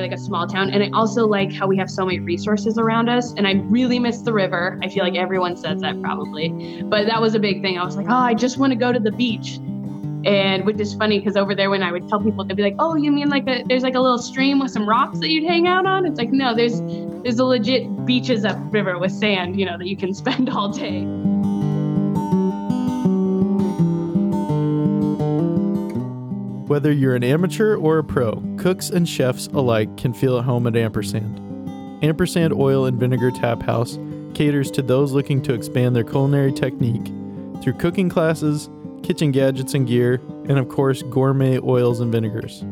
like a small town. And I also like how we have so many resources around us. And I really miss the river. I feel like everyone says that probably. But that was a big thing. I was like, oh, I just want to go to the beach. And which is funny because over there, when I would tell people, they'd be like, "Oh, you mean like a, there's like a little stream with some rocks that you'd hang out on?" It's like, no, there's there's a legit beaches up river with sand, you know, that you can spend all day. Whether you're an amateur or a pro, cooks and chefs alike can feel at home at Ampersand. Ampersand Oil and Vinegar Tap House caters to those looking to expand their culinary technique through cooking classes, kitchen gadgets and gear, and of course, gourmet oils and vinegars.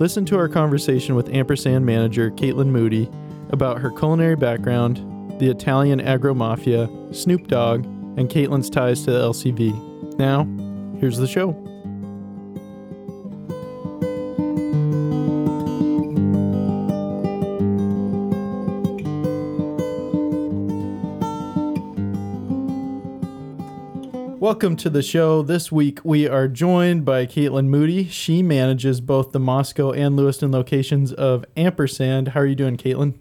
Listen to our conversation with Ampersand manager Caitlin Moody about her culinary background, the Italian agro mafia, Snoop Dogg, and Caitlin's ties to the LCV. Now, here's the show. Welcome to the show. This week we are joined by Caitlin Moody. She manages both the Moscow and Lewiston locations of Ampersand. How are you doing, Caitlin?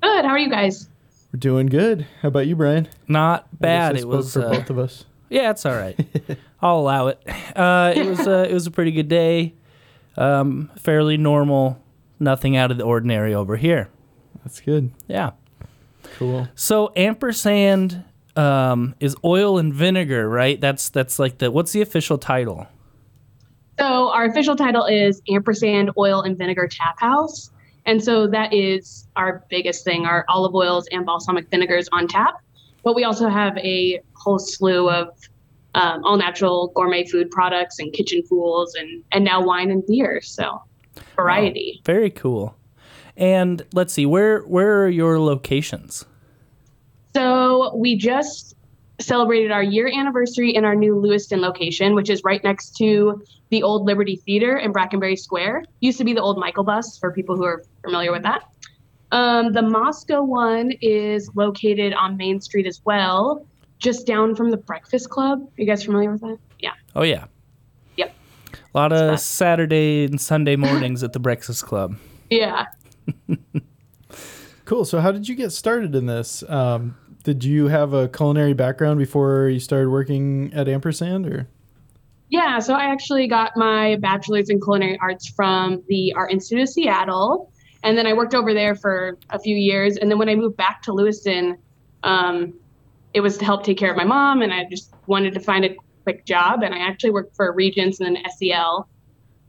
Good. How are you guys? We're doing good. How about you, Brian? Not bad. I It was for uh, both of us. yeah, it's all right. I'll allow it. Uh, it was uh, it was a pretty good day. Um, fairly normal. Nothing out of the ordinary over here. That's good. Yeah. Cool. So ampersand um, is oil and vinegar, right? That's that's like the what's the official title? So our official title is Ampersand Oil and Vinegar Tap House. And so that is our biggest thing, our olive oils and balsamic vinegars on tap. But we also have a whole slew of um, all natural gourmet food products and kitchen fools and, and now wine and beer. So variety. Very cool. And let's see, where where are your locations? So we just celebrated our year anniversary in our new Lewiston location, which is right next to the old Liberty Theater in Brackenbury Square. Used to be the old Michael bus for people who are familiar with that. Um, the Moscow one is located on Main Street as well, just down from the Breakfast Club. you guys familiar with that? Yeah. Oh yeah. Yep. A lot of that. Saturday and Sunday mornings at the Breakfast Club. Yeah. Cool. So, how did you get started in this? Um, did you have a culinary background before you started working at Ampersand, or? Yeah, so I actually got my bachelor's in culinary arts from the Art Institute of Seattle. And then I worked over there for a few years. And then when I moved back to Lewiston, um, it was to help take care of my mom. And I just wanted to find a quick job. And I actually worked for Regents and then SEL.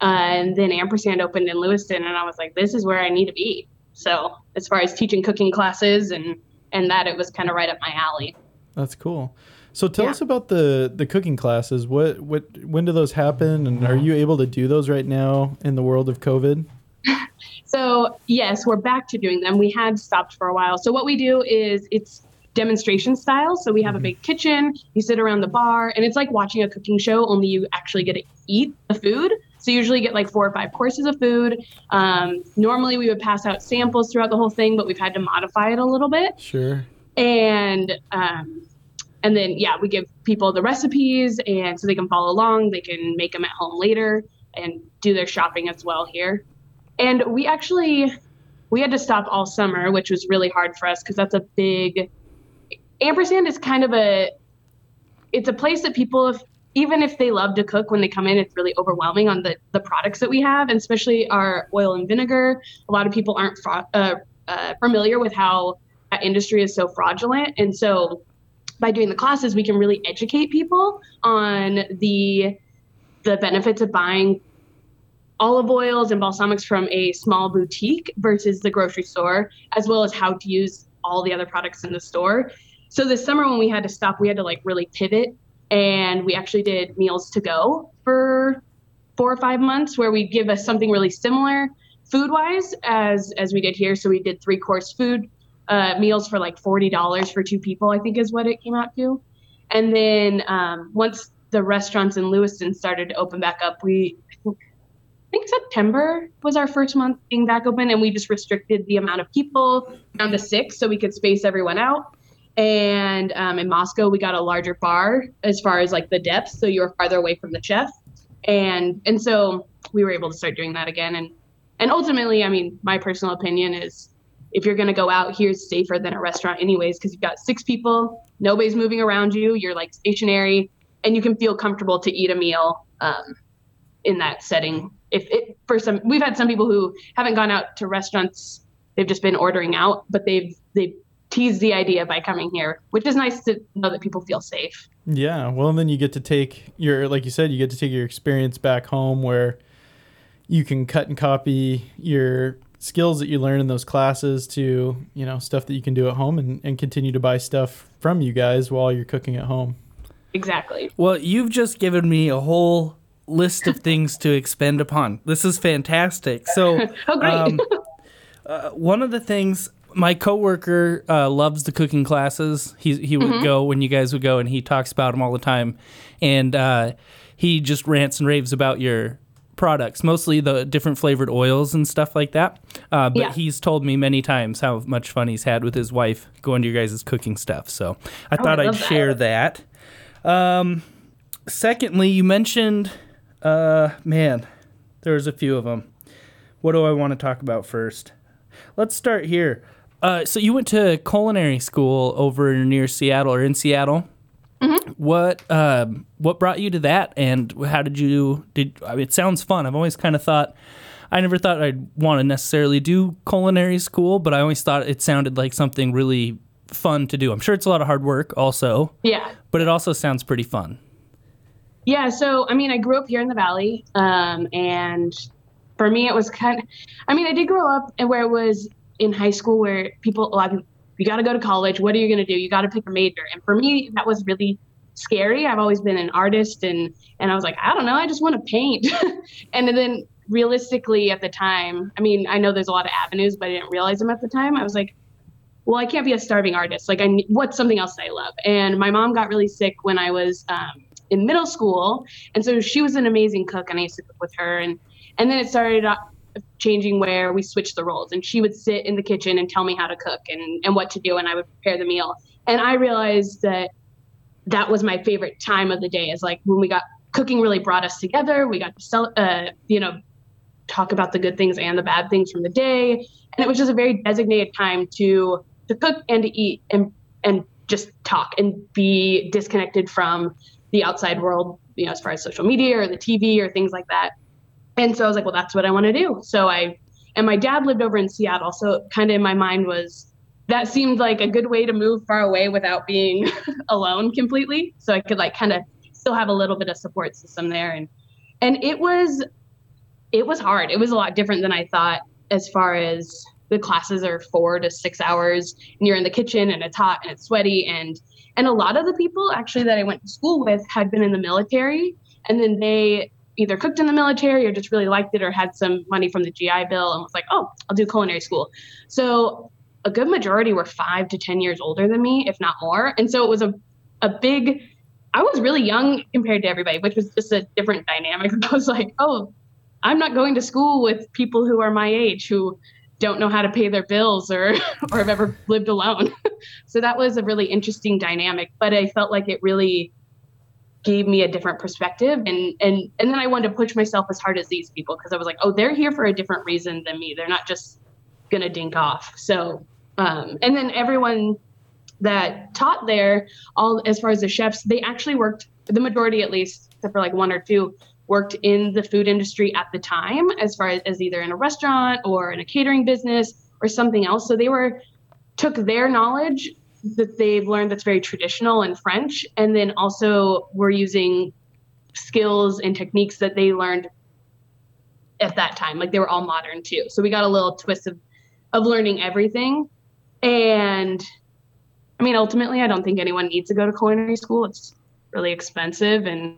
Uh, and then Ampersand opened in Lewiston. And I was like, this is where I need to be. So as far as teaching cooking classes and, and that, it was kind of right up my alley. That's cool. So tell Yeah. us about the the cooking classes. What what when do those happen, and are you able to do those right now in the world of COVID? So yes, we're back to doing them. We had stopped for a while. So what we do is it's demonstration style. So we have a mm-hmm. big kitchen. You sit around the bar, and it's like watching a cooking show. Only you actually get to eat the food. So usually get like four or five courses of food. Um, normally we would pass out samples throughout the whole thing, but we've had to modify it a little bit Sure. and um, and then yeah we give people the recipes and so they can follow along they can make them at home later and do their shopping as well here and we actually we had to stop all summer which was really hard for us because that's a big ampersand is kind of a it's a place that people if even if they love to cook when they come in it's really overwhelming on the the products that we have and especially our oil and vinegar. A lot of people aren't fra- uh, uh, familiar with how that industry is so fraudulent and so by doing the classes we can really educate people on the the benefits of buying olive oils and balsamics from a small boutique versus the grocery store as well as how to use all the other products in the store. So this summer when we had to stop we had to like really pivot and we actually did meals to go for four or five months where we give us something really similar food wise as as we did here so we did three course food uh, meals for like $40 for two people, I think is what it came out to. And then um, once the restaurants in Lewiston started to open back up, we, I think September was our first month being back open, and we just restricted the amount of people down to six so we could space everyone out. And um, in Moscow, we got a larger bar as far as like the depth, so you were farther away from the chef. And and so we were able to start doing that again. And and ultimately, I mean, my personal opinion is if you're going to go out, here's safer than a restaurant, anyways, because you've got six people, nobody's moving around you, you're like stationary, and you can feel comfortable to eat a meal um, in that setting. If it for some, we've had some people who haven't gone out to restaurants; they've just been ordering out, but they've they've teased the idea by coming here, which is nice to know that people feel safe. Yeah, well, and then you get to take your, like you said, you get to take your experience back home where you can cut and copy your skills that you learn in those classes to, you know, stuff that you can do at home and, and continue to buy stuff from you guys while you're cooking at home. Exactly. Well, you've just given me a whole list of things to expend upon. This is fantastic. So, Oh, great. um, uh, one of the things my coworker uh, loves the cooking classes. He he would go when you guys would go, and he talks about them all the time. And uh, he just rants and raves about your products, mostly the different flavored oils and stuff like that. Uh, but Yeah. he's told me many times how much fun he's had with his wife going to your guys' cooking stuff. So I thought I I'd that. share that. Um, secondly, you mentioned, uh, man, there's a few of them. What do I want to talk about first? Let's start here. Uh, so you went to culinary school over near Seattle or in Seattle. What um, what brought you to that, and how did you did? I mean, it sounds fun. I've always kind of thought. I never thought I'd want to necessarily do culinary school, but I always thought it sounded like something really fun to do. I'm sure it's a lot of hard work, also, yeah. but it also sounds pretty fun. Yeah, so I mean, I grew up here in the valley, um, and for me, it was kind. of, I mean, I did grow up where it was in high school, where people a lot of people, you got to go to college. What are you going to do? You got to pick a major, and for me, that was really scary. I've always been an artist, and and I was like, I don't know, I just want to paint, and then realistically at the time, I mean, I know there's a lot of avenues, but I didn't realize them at the time. I was like, well, I can't be a starving artist. Like, I what's something else I love? And my mom got really sick when I was um, in middle school, and so she was an amazing cook, and I used to cook with her. And and then it started uh, changing where we switched the roles, and she would sit in the kitchen and tell me how to cook and and what to do, and I would prepare the meal. And I realized that that was my favorite time of the day. Is like when we got cooking really brought us together. We got to sell, uh, you know, talk about the good things and the bad things from the day, and it was just a very designated time to to cook and to eat and and just talk and be disconnected from the outside world, you know, as far as social media or the TV or things like that. And so I was like, well, that's what I want to do. So I, and my dad lived over in Seattle. So kind of in my mind was that seemed like a good way to move far away without being alone completely. So I could like kind of still have a little bit of support system there. And, and it was, it was hard. It was a lot different than I thought as far as the classes are four to six hours and you're in the kitchen and it's hot and it's sweaty and and a lot of the people actually that I went to school with had been in the military and then they either cooked in the military or just really liked it or had some money from the GI Bill and was like, oh, I'll do culinary school. So a good majority were five to 10 years older than me, if not more. And so it was a, a big, I was really young compared to everybody, which was just a different dynamic. I was like, oh, I'm not going to school with people who are my age who don't know how to pay their bills or or have ever lived alone. so that was a really interesting dynamic, but I felt like it really gave me a different perspective and and and then I wanted to push myself as hard as these people because I was like, "Oh, they're here for a different reason than me. They're not just to dink off." So um and then everyone that taught there all as far as the chefs, they actually worked the majority at least except for like one or two worked in the food industry at the time as far as, as either in a restaurant or in a catering business or something else so they were took their knowledge that they've learned that's very traditional in french and then also we're using skills and techniques that they learned at that time like they were all modern too so we got a little twist of of learning everything and i mean ultimately i don't think anyone needs to go to culinary school it's really expensive and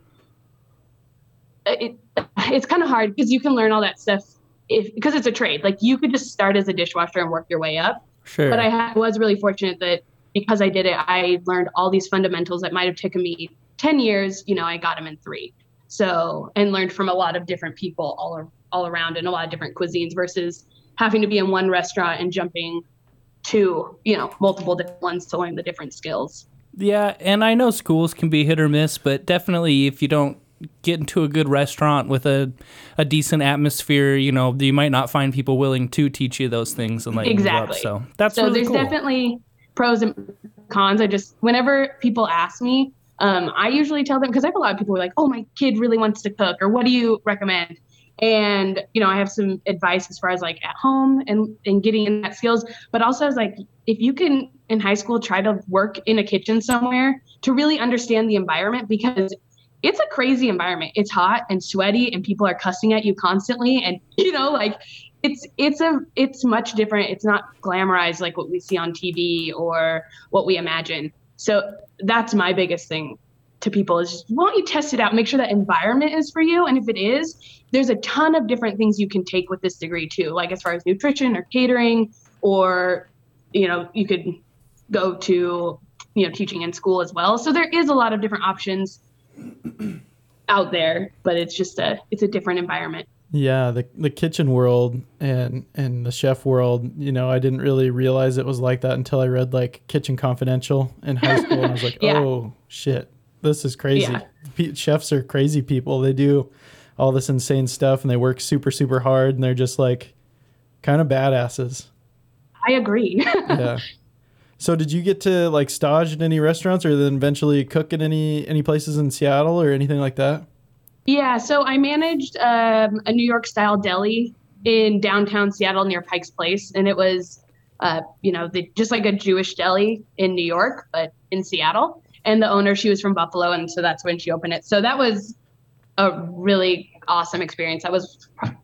it, it's kind of hard because you can learn all that stuff if because it's a trade. Like you could just start as a dishwasher and work your way up. Sure. But I ha- was really fortunate that because I did it, I learned all these fundamentals that might have taken me ten years. You know, I got them in three. So and learned from a lot of different people all all around and a lot of different cuisines versus having to be in one restaurant and jumping to you know multiple different ones to learn the different skills. Yeah, and I know schools can be hit or miss, but definitely if you don't get into a good restaurant with a, a decent atmosphere, you know, you might not find people willing to teach you those things and like Exactly. up. So that's so really there's cool. definitely pros and cons. I just whenever people ask me, um, I usually tell them because I have a lot of people who are like, "Oh, my kid really wants to cook," or "What do you recommend?" And you know, I have some advice as far as like at home and and getting in that skills, but also as like if you can in high school try to work in a kitchen somewhere to really understand the environment because it's a crazy environment. It's hot and sweaty and people are cussing at you constantly and you know like it's it's a it's much different. It's not glamorized like what we see on TV or what we imagine. So that's my biggest thing to people is just why don't you test it out, make sure that environment is for you, and if it is, there's a ton of different things you can take with this degree too, like as far as nutrition or catering, or you know you could go to you know teaching in school as well. So there is a lot of different options out there, but it's just a it's a different environment. Yeah, the the kitchen world and and the chef world, you know, I didn't really realize it was like that until I read like Kitchen Confidential in high school and I was like, Yeah. "Oh, shit. This is crazy." Yeah. Pe- chefs are crazy people. They do all this insane stuff and they work super super hard and they're just like kind of badasses. I agree. Yeah. So did you get to like stage at any restaurants or then eventually cook at any any places in Seattle or anything like that? Yeah, so I managed um, a New York style deli in downtown Seattle near Pike's Place, and it was, uh, you know, the, just like a Jewish deli in New York, but in Seattle. And the owner, she was from Buffalo, and so that's when she opened it. So that was a really awesome experience. That was pro-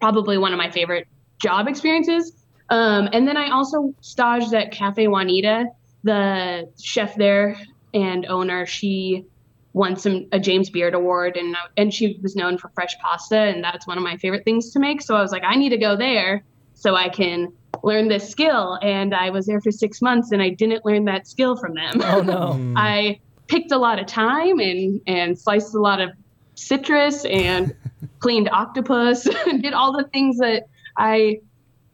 probably one of my favorite job experiences. Um, and then I also staged at Cafe Juanita. The chef there and owner, she won some a James Beard Award, and and she was known for fresh pasta, and that's one of my favorite things to make. So I was like, I need to go there so I can learn this skill. And I was there for six months, and I didn't learn that skill from them. oh no. Mm. I picked a lot of time and and sliced a lot of citrus and cleaned octopus and did all the things that I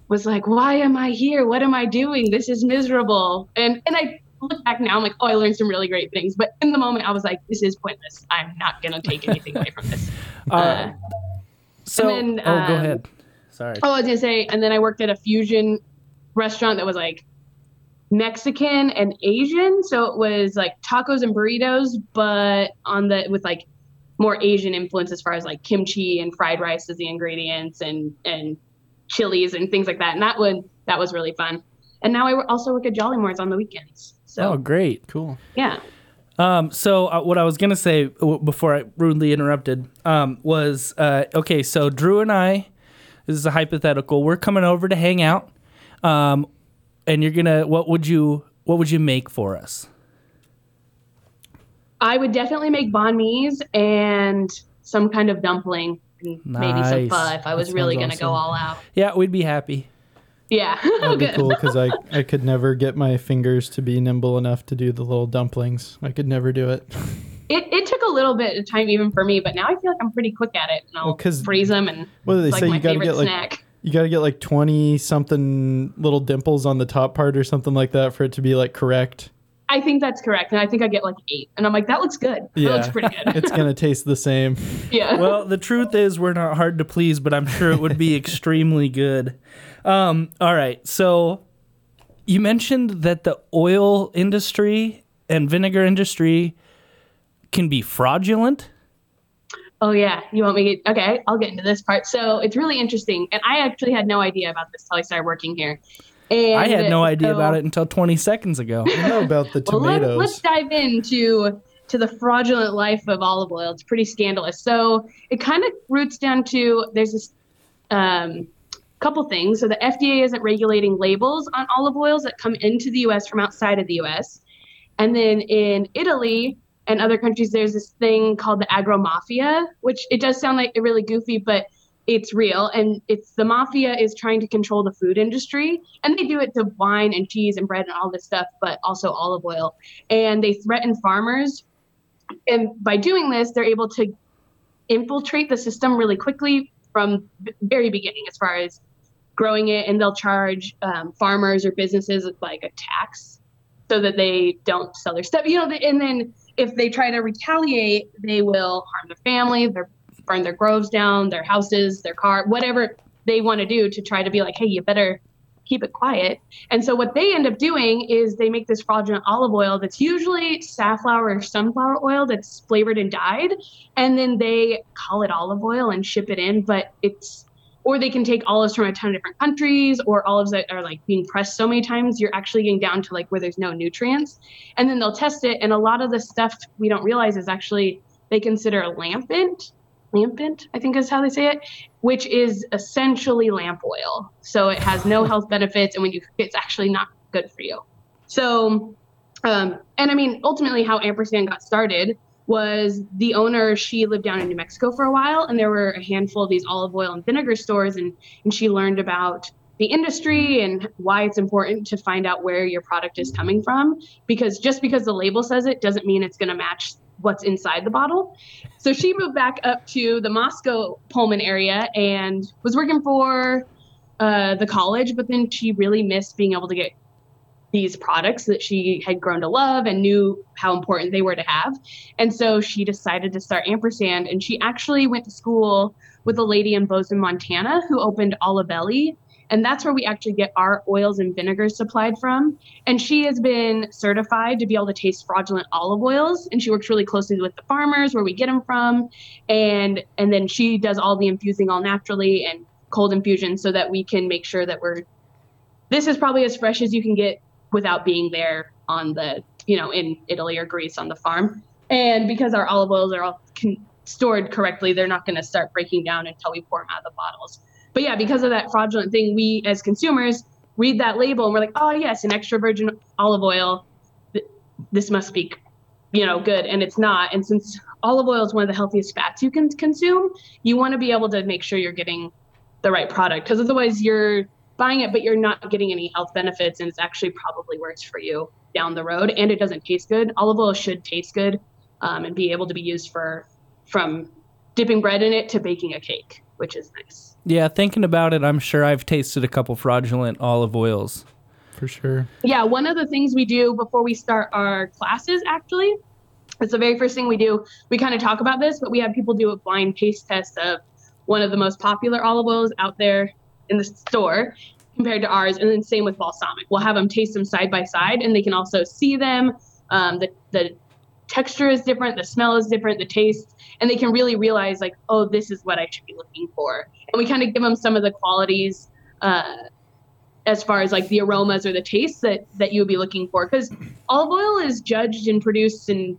was like, why am I here? What am I doing? This is miserable. And and I look back now, I'm like, oh, I learned some really great things. But in the moment, I was like, this is pointless. I'm not gonna take anything away from this. Uh, so, then, oh, go um, ahead. Sorry. Oh, I was gonna say, and then I worked at a fusion restaurant that was like Mexican and Asian. So it was like tacos and burritos, but on the with like more Asian influence as far as like kimchi and fried rice as the ingredients and and chilies and things like that. And that one that was really fun. And now I also work at Jolly on the weekends. So oh, great. Cool. yeah. Um, so uh, what I was gonna say w- before I rudely interrupted um, was uh, okay. So Drew and I, this is a hypothetical. We're coming over to hang out, um, and you're gonna. What would you What would you make for us? I would definitely make banh mi's and some kind of dumpling and maybe some Nice. pho if I was really gonna go all out. Yeah, we'd be happy. Yeah. That'd be cool because I, I could never get my fingers to be nimble enough to do the little dumplings. I could never do it. It, it took a little bit of time even for me, but now I feel like I'm pretty quick at it. And I'll Well, 'cause freeze them and What do they it's like say? my You got to favorite get like you got to get like twenty something little dimples on the top part or something like that for it to be like correct. I think that's correct. And I think I get like eight. And I'm like, that looks good. That Yeah. looks pretty good. It's gonna taste the same. yeah. Well, the truth is, we're not hard to please, but I'm sure it would be extremely good. Um, all right. So you mentioned that the oil industry and vinegar industry can be fraudulent. oh, yeah. You want me to? Okay. I'll get into this part. So it's really interesting. And I actually had no idea about this till I started working here. And I had no idea so- about it until 20 seconds ago. I know about the Well, let, tomatoes. let's dive into to the fraudulent life of olive oil. It's pretty scandalous. So it kind of roots down to there's this um, couple things. So the FDA isn't regulating labels on olive oils that come into the U.S. from outside of the U.S. And then in Italy and other countries, there's this thing called the agromafia, which it does sound like really goofy, but it's real. And it's the mafia is trying to control the food industry, and they do it to wine and cheese and bread and all this stuff, but also olive oil. And they threaten farmers. And by doing this, they're able to infiltrate the system really quickly from very beginning, as far as growing it, and they'll charge um, farmers or businesses like a tax so that they don't sell their stuff. You know, and then if they try to retaliate, they will harm their family, their burn their groves down, their houses, their car, whatever they want to do to try to be like, hey, you better keep it quiet. And so what they end up doing is they make this fraudulent olive oil that's usually safflower or sunflower oil that's flavored and dyed, and then they call it olive oil and ship it in, but it's or they can take olives from a ton of different countries or olives that are like being pressed so many times you're actually getting down to like where there's no nutrients. And then they'll test it and a lot of the stuff we don't realize is actually they consider lambent lambent i think is how they say it which is essentially lamp oil. So it has no health benefits and when you it's actually not good for you. So um, and i mean ultimately how ampersand got started was the owner she lived down in new mexico for a while and there were a handful of these olive oil and vinegar stores and and she learned about the industry and why it's important to find out where your product is coming from because just because the label says it doesn't mean it's going to match what's inside the bottle. So she moved back up to the moscow pullman area and was working for uh, the college but then she really missed being able to get these products that she had grown to love and knew how important they were to have. And so she decided to start Ampersand. And she actually went to school with a lady in Bozeman, Montana, who opened Olivelli. And that's where we actually get our oils and vinegars supplied from. And she has been certified to be able to taste fraudulent olive oils. And she works really closely with the farmers where we get them from. And and then she does all the infusing all naturally and cold infusion so that we can make sure that we're this is probably as fresh as you can get without being there on the you know in Italy or Greece on the farm. And because our olive oils are all con- stored correctly, they're not going to start breaking down until we pour them out of the bottles. But yeah, because of that fraudulent thing, we as consumers read that label and we're like, oh yes, an extra virgin olive oil. This must be, you know, good, and it's not. And since olive oil is one of the healthiest fats you can consume, you want to be able to make sure you're getting the right product because otherwise you're buying it, but you're not getting any health benefits, and it's actually probably worse for you down the road. And it doesn't taste good. Olive oil should taste good um, and be able to be used for from dipping bread in it to baking a cake, which is nice. Yeah, thinking about it, I'm sure I've tasted a couple fraudulent olive oils. For sure. Yeah, one of the things we do before we start our classes, actually, it's the very first thing we do. We kind of talk about this, but we have people do a blind taste test of one of the most popular olive oils out there in the store compared to ours, and then same with balsamic. We'll have them taste them side by side, and they can also see them. Um, the the texture is different, the smell is different, the taste, and they can really realize like, oh, this is what I should be looking for. And we kind of give them some of the qualities. Uh, as far as like the aromas or the tastes that that you would be looking for because olive oil is judged and produced in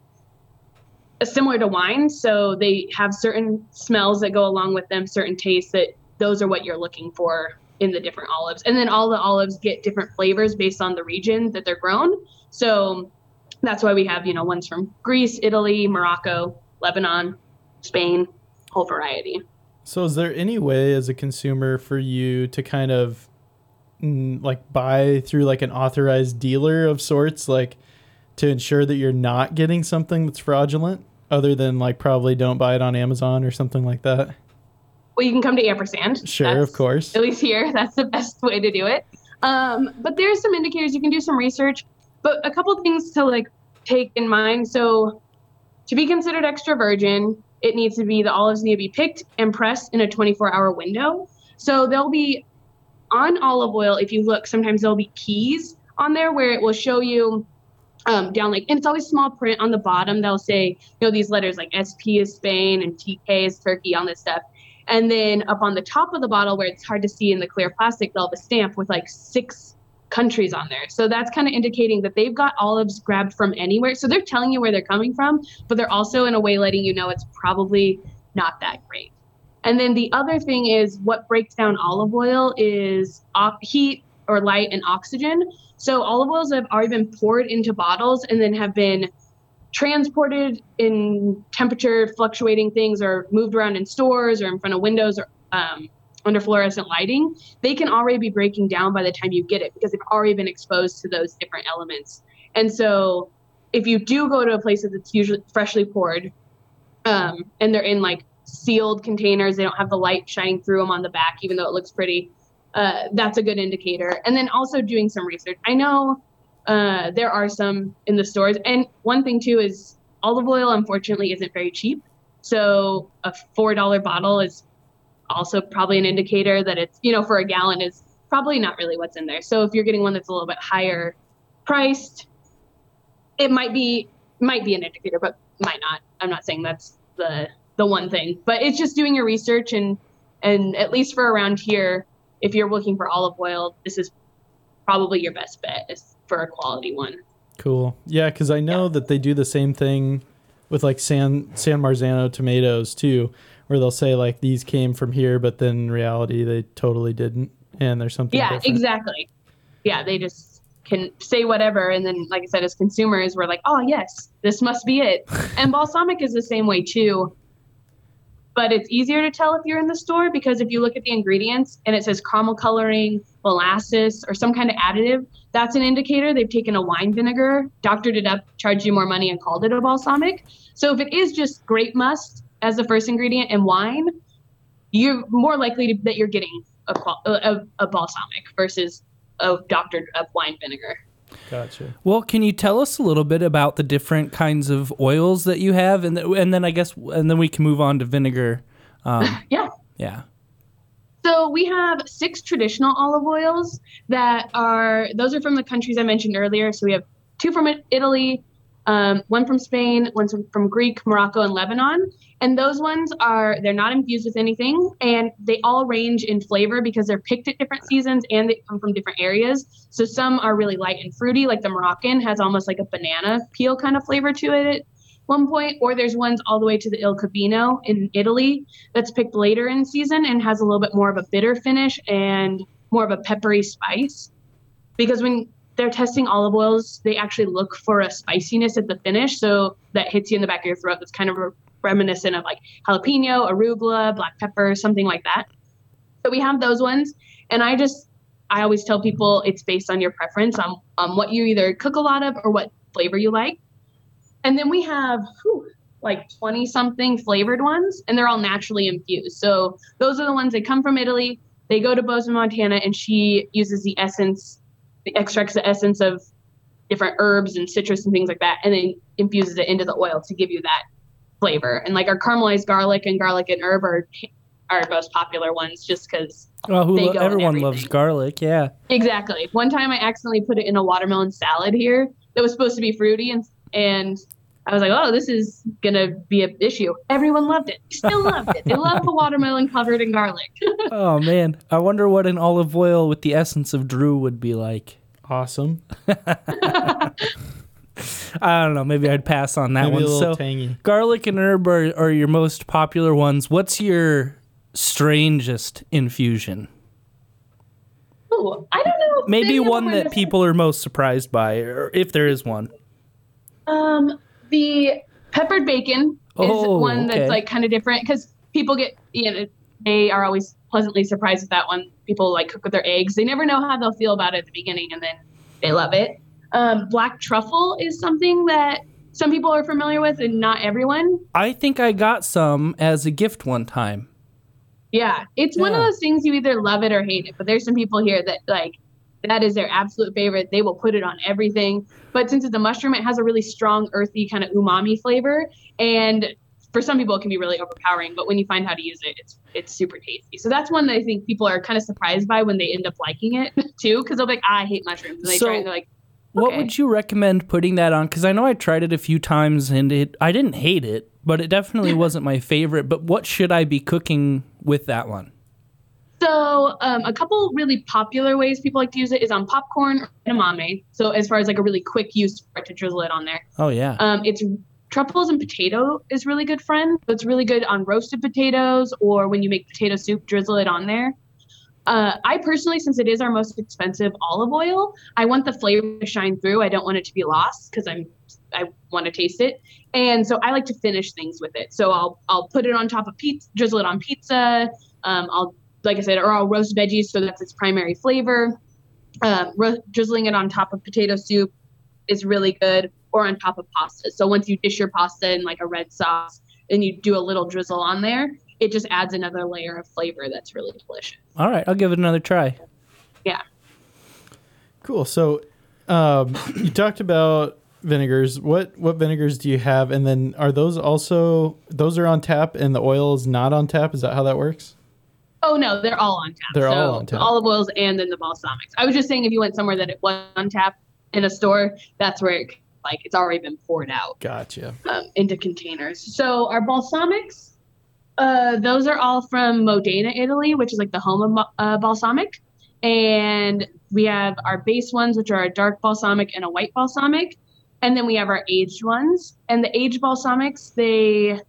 similar to wine so they have certain smells that go along with them certain tastes that those are what you're looking for in the different olives. And then all the olives get different flavors based on the region that they're grown. So that's why we have, you know, ones from Greece, Italy, Morocco, Lebanon, Spain, whole variety. So is there any way as a consumer for you to kind of mm, like buy through like an authorized dealer of sorts like to ensure that you're not getting something that's fraudulent other than like probably don't buy it on Amazon or something like that? Well, you can come to ampersand. Sure, That's, of course. At least here, that's the best way to do it. Um, but there's some indicators. You can do some research. But a couple things to like take in mind. So to be considered extra virgin, it needs to be the olives need to be picked and pressed in a 24 hour window. So they'll be on olive oil. If you look, sometimes there'll be keys on there where it will show you um, down like, and it's always small print on the bottom. They'll say, you know, these letters like SP is Spain and TK is Turkey on this stuff. And then up on the top of the bottle, where it's hard to see in the clear plastic, they'll have a stamp with like six countries on there. So that's kind of indicating that they've got olives grabbed from anywhere. So they're telling you where they're coming from, but they're also in a way letting you know it's probably not that great. And then the other thing is what breaks down olive oil is heat or light and oxygen. So olive oils have already been poured into bottles and then have been transported in temperature fluctuating things or moved around in stores or in front of windows or um, under fluorescent lighting, they can already be breaking down by the time you get it because they've already been exposed to those different elements. And so if you do go to a place that's usually freshly poured um, and they're in like sealed containers, they don't have the light shining through them on the back, even though it looks pretty, uh, that's a good indicator. And then also doing some research. I know uh, there are some in the stores. And one thing too is olive oil, unfortunately, isn't very cheap. So a $4 bottle is also probably an indicator that it's, you know, for a gallon is probably not really what's in there. So if you're getting one that's a little bit higher priced, it might be might be an indicator, but might not. I'm not saying that's the the one thing, but it's just doing your research and and at least for around here, if you're looking for olive oil, this is probably your best bet for a quality one. Cool. Yeah, because I know that they do the same thing with like San San Marzano tomatoes too, where they'll say like these came from here, but then in reality they totally didn't, and there's something. Yeah, different. exactly. Yeah, they just can say whatever, and then like I said, as consumers, we're like, oh yes, this must be it. and balsamic is the same way too. But it's easier to tell if you're in the store because if you look at the ingredients and it says caramel coloring, molasses, or some kind of additive, that's an indicator they've taken a wine vinegar, doctored it up, charged you more money, and called it a balsamic. So if it is just grape must as the first ingredient and wine, you're more likely to, that you're getting a, a, a balsamic versus a doctored up wine vinegar. Gotcha. Well, can you tell us a little bit about the different kinds of oils that you have, and th- and then I guess and then we can move on to vinegar. Um, yeah. Yeah. So we have six traditional olive oils that are those are from the countries I mentioned earlier. So we have two from Italy, um, one from Spain, one from Greek, Morocco, and Lebanon. And those ones are they're not infused with anything, and they all range in flavor because they're picked at different seasons and they come from different areas. So some are really light and fruity, like the Moroccan has almost like a banana peel kind of flavor to it one point, or there's ones all the way to the Il Cabino in Italy that's picked later in season and has a little bit more of a bitter finish and more of a peppery spice. Because when they're testing olive oils, they actually look for a spiciness at the finish, so that hits you in the back of your throat. That's kind of reminiscent of like jalapeno, arugula, black pepper, something like that. So we have those ones, and I just I always tell people it's based on your preference on on what you either cook a lot of or what flavor you like. And then we have whew, like 20 something flavored ones, and they're all naturally infused. So those are the ones that come from Italy. They go to Bozeman, Montana, and she uses the essence, the extracts the essence of different herbs and citrus and things like that, and then infuses it into the oil to give you that flavor. And like our caramelized garlic and garlic and herb are our most popular ones just because well, who lo- everyone loves garlic, yeah. Exactly. One time I accidentally put it in a watermelon salad here that was supposed to be fruity and and I was like, oh, this is gonna be an issue. Everyone loved it. Still loved it. They love the watermelon covered in garlic. oh man, I wonder what an olive oil with the essence of Drew would be like. Awesome. I don't know. Maybe I'd pass on that Maybe one. so tangy. garlic and herb are, are your most popular ones. What's your strangest infusion? Ooh, I don't know. Maybe one that people are most surprised by, or if there is one. Um, the peppered bacon is Oh, one that's okay. like kind of different because people get you know they are always pleasantly surprised with that one. People like cook with their eggs. They never know how they'll feel about it at the beginning, and then they love it. Um, black truffle is something that some people are familiar with, and not everyone. I think I got some as a gift one time. Yeah, it's one of those things you either love it or hate it. But there's some people here that like that is their absolute favorite. They will put it on everything. But since it's a mushroom, it has a really strong, earthy kind of umami flavor, and for some people it can be really overpowering. But when you find how to use it, it's it's super tasty. So that's one that I think people are kind of surprised by when they end up liking it too, because they'll be like, I hate mushrooms, and they So- try and they're like, What would you recommend putting that on? Because I know I tried it a few times and it I didn't hate it, but it definitely wasn't my favorite. But what should I be cooking with that one? So, um, a couple really popular ways people like to use it is on popcorn or edamame. So, as far as like a really quick use for it to drizzle it on there. Oh yeah. Um, it's truffles and potato is really good friend. So it's really good on roasted potatoes or when you make potato soup, drizzle it on there. Uh, I personally, since it is our most expensive olive oil, I want the flavor to shine through. I don't want it to be lost because I'm I want to taste it, and so I like to finish things with it. So I'll I'll put it on top of pizza, drizzle it on pizza. Um, I'll like I said, are I'll roast veggies so that's its primary flavor. Um, ro- drizzling it on top of potato soup is really good, or on top of pasta. So once you dish your pasta in like a red sauce and you do a little drizzle on there, it just adds another layer of flavor that's really delicious. All right, I'll give it another try. Yeah. Cool. So, um, you talked about vinegars. What what vinegars do you have? And then are those also those are on tap and the oil is not on tap? Is that how that works? Oh no, they're all on tap. They're so all on tap. Olive oils and then the balsamics. I was just saying if you went somewhere that it was on tap in a store, that's where it, like it's already been poured out Gotcha. um, into containers. So our balsamics, uh, those are all from Modena, Italy, which is like the home of uh, balsamic. And we have our base ones, which are a dark balsamic and a white balsamic. And then we have our aged ones. And the aged balsamics, they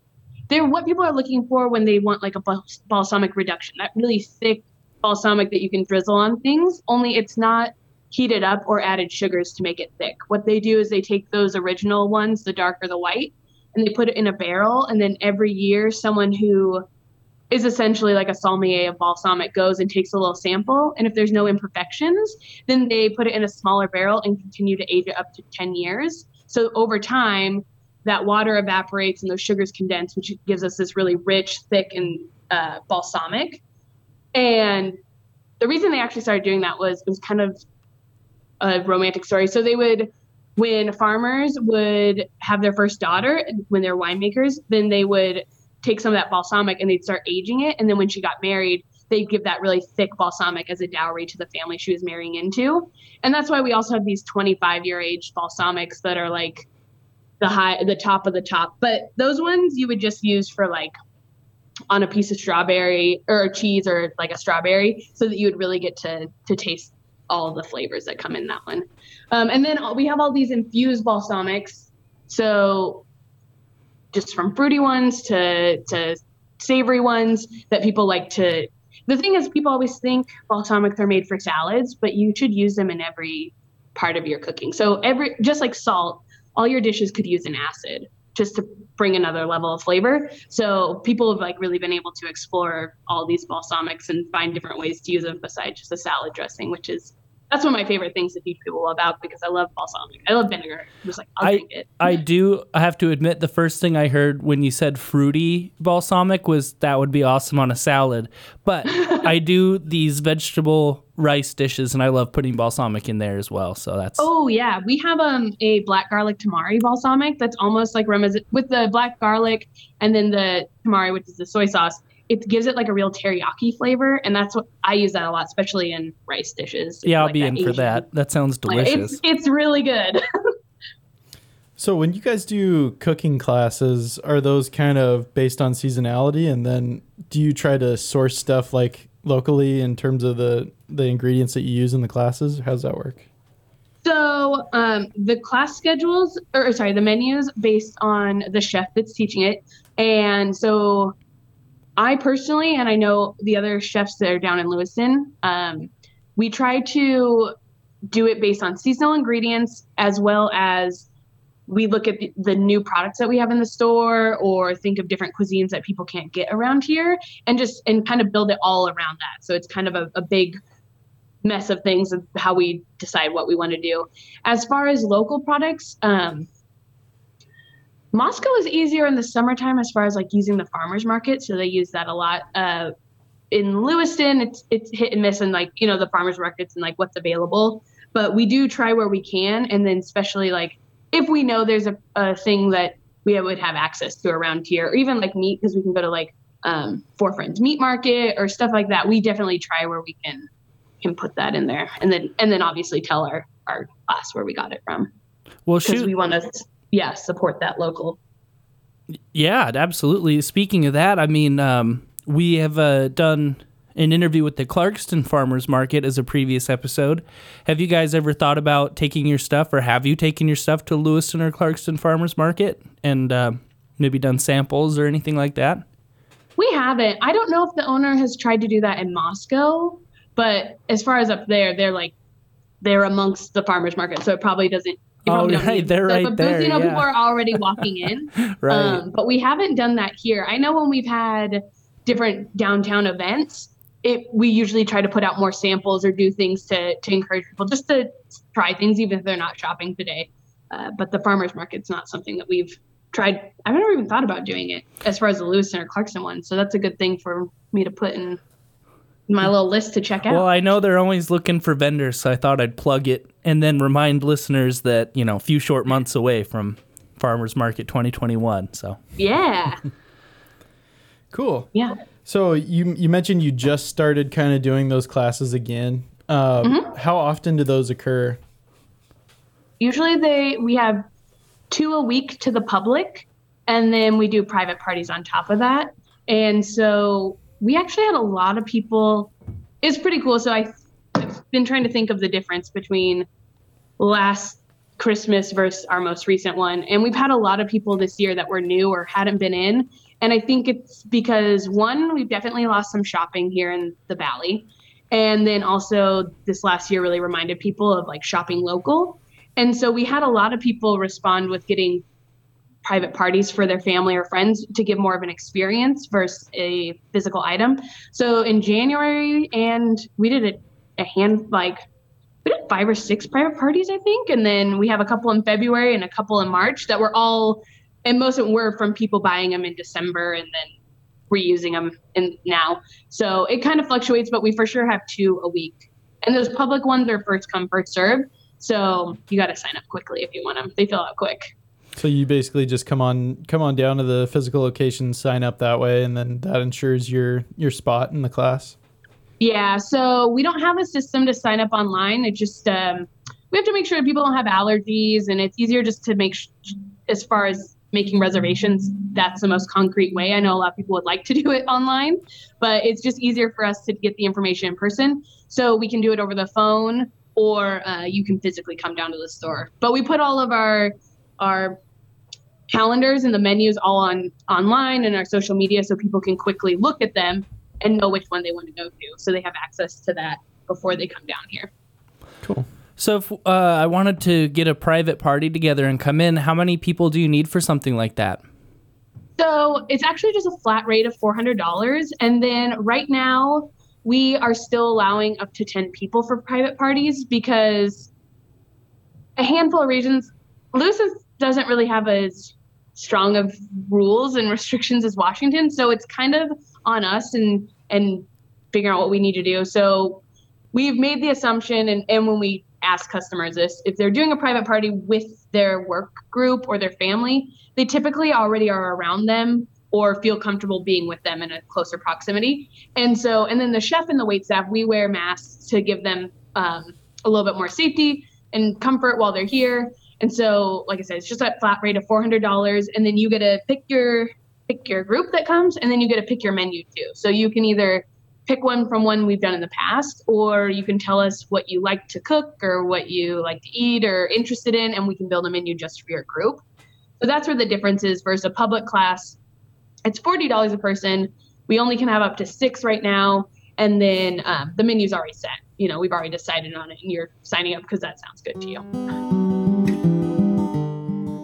they're what people are looking for when they want like a balsamic reduction. That really thick balsamic that you can drizzle on things. Only it's not heated up or added sugars to make it thick. What they do is they take those original ones, the dark or the white, and they put it in a barrel. And then every year, someone who is essentially like a sommelier of balsamic goes and takes a little sample. And if there's no imperfections, then they put it in a smaller barrel and continue to age it up to 10 years. So over time, that water evaporates and those sugars condense, which gives us this really rich, thick, and uh, balsamic. And the reason they actually started doing that was it was kind of a romantic story. So they would, when farmers would have their first daughter, when they're winemakers, then they would take some of that balsamic and they'd start aging it. And then when she got married, they'd give that really thick balsamic as a dowry to the family she was marrying into. And that's why we also have these 25 year aged balsamics that are like the high, the top of the top. But those ones you would just use for like on a piece of strawberry or cheese or like a strawberry so that you would really get to to taste all the flavors that come in that one. Um, and then we have all these infused balsamics. So just from fruity ones to to savory ones that people like to. The thing is, people always think balsamics are made for salads, but you should use them in every part of your cooking. So every just like salt, all your dishes could use an acid just to bring another level of flavor. So people have like really been able to explore all these balsamics and find different ways to use them besides just a salad dressing, which is that's one of my favorite things to teach people about because I love balsamic. I love vinegar. I'm just like I'll I drink it. I do I have to admit the first thing I heard when you said fruity balsamic was that would be awesome on a salad. But I do these vegetable rice dishes and I love putting balsamic in there as well. So that's Oh yeah, we have um a black garlic tamari balsamic that's almost like reminiscent with the black garlic and then the tamari, which is the soy sauce. It gives it like a real teriyaki flavor, and that's what I use that a lot, especially in rice dishes. yeah, I'll like be in for that. That sounds delicious. It's it's really good. So when you guys do cooking classes, are those kind of based on seasonality and then do you try to source stuff like locally in terms of the the ingredients that you use in the classes? How does that work? So um, the class schedules, or sorry, the menus based on the chef that's teaching it, and so I personally, and I know the other chefs that are down in Lewiston, um, we try to do it based on seasonal ingredients as well as we look at the, new products that we have in the store or think of different cuisines that people can't get around here and just and kind of build it all around that. So it's kind of a, a big mess of things of how we decide what we want to do. As far as local products um, moscow is easier in the summertime as far as like using the farmers market so they use that a lot. Uh, in lewiston it's it's hit and miss and like you know the farmers markets and like what's available. But we do try where we can and then especially like if we know there's a, a thing that we would have access to around here or even like meat because we can go to like um, four friends meat market or stuff like that we definitely try where we can can put that in there and then and then obviously tell our our class where we got it from well, because shoot. we want to yeah support that local Yeah, absolutely. Speaking of that, I mean, um, we have uh, done an interview with the Clarkston Farmers Market as a previous episode. Have you guys ever thought about taking your stuff, or have you taken your stuff to Lewiston or Clarkston Farmers Market and uh, maybe done samples or anything like that? we haven't i don't know if the owner has tried to do that in moscow but as far as up there they're like they're amongst the farmers market so it probably doesn't Oh, right, they're the right booth, there, You know, yeah. people are already walking in. Right. Um, but we haven't done that here. I know when we've had different downtown events, it we usually try to put out more samples or do things to to encourage people just to try things, even if they're not shopping today. Uh, but the farmers market's not something that we've tried. I've never even thought about doing it as far as the Lewiston or Clarkston one. So that's a good thing for me to put in my little list to check out. Well, I know they're always looking for vendors, so I thought I'd plug it and then remind listeners that, you know, a few short months away from Farmers Market 2021. So, yeah. Cool. Yeah. So you you mentioned you just started kind of doing those classes again. Um, Mm-hmm. How often do those occur? Usually they we have two a week to the public and then we do private parties on top of that. And so we actually had a lot of people it's pretty cool. So I- I've been trying to think of the difference between last Christmas versus our most recent one. And we've had a lot of people this year that were new or hadn't been in. And I think it's because one, we've definitely lost some shopping here in the valley. And then also this last year really reminded people of like shopping local. And so we had a lot of people respond with getting private parties for their family or friends to give more of an experience versus a physical item. So in January, and we did a, a hand like we did five or six private parties, I think, and then we have a couple in February and a couple in March that were all, and most of them were from people buying them in December and then reusing them in now. So it kind of fluctuates, but we for sure have two a week, and those public ones are first come first serve. So you got to sign up quickly if you want them. They fill out quick. So you basically just come on come on down to the physical location, sign up that way, and then that ensures your your spot in the class. Yeah, so we don't have a system to sign up online. It just um, we have to make sure people don't have allergies, and it's easier just to make sh- as far as making reservations. That's the most concrete way. I know a lot of people would like to do it online, but it's just easier for us to get the information in person. So we can do it over the phone, or uh, you can physically come down to the store. But we put all of our our calendars and the menus all on online and our social media so people can quickly look at them and know which one they want to go to so they have access to that before they come down here Cool. So if uh, I wanted to get a private party together and come in, how many people do you need for something like that? so it's actually just a flat rate of $400 and then right now we are still allowing up to 10 people for private parties because a handful of regions is- doesn't really have as strong of rules and restrictions as washington. So it's kind of on us and and figuring out what we need to do. So we've made the assumption and, and when we ask customers this. If they're doing a private party with their work group or their family they typically already are around them or feel comfortable being with them in a closer proximity. And so and then the chef and the wait staff we wear masks to give them um, a little bit more safety and comfort while they're here. And so like i said it's just a flat rate of $400 and then you get to pick your pick your group that comes and then you get to pick your menu too. So you can either pick one from one we've done in the past, or you can tell us what you like to cook or what you like to eat or interested in, and we can build a menu just for your group. So that's where the difference is versus a public class. It's $40 a person. We only can have up to six right now. And then um, the menu's already set. You know, we've already decided on it, and you're signing up because that sounds good to you.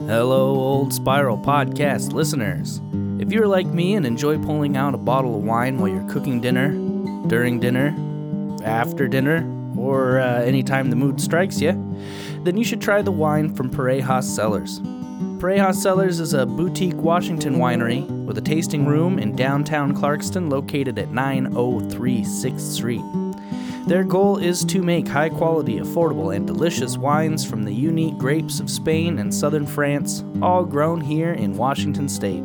Hello, old Spiral podcast listeners. If you're like me and enjoy pulling out a bottle of wine while you're cooking dinner, during dinner, after dinner, or uh, anytime the mood strikes you, then you should try the wine from Parejas Cellars. Parejas Cellars is a boutique Washington winery with a tasting room in downtown Clarkston located at 903 6th Street. Their goal is to make high quality, affordable, and delicious wines from the unique grapes of Spain and southern France, all grown here in Washington state.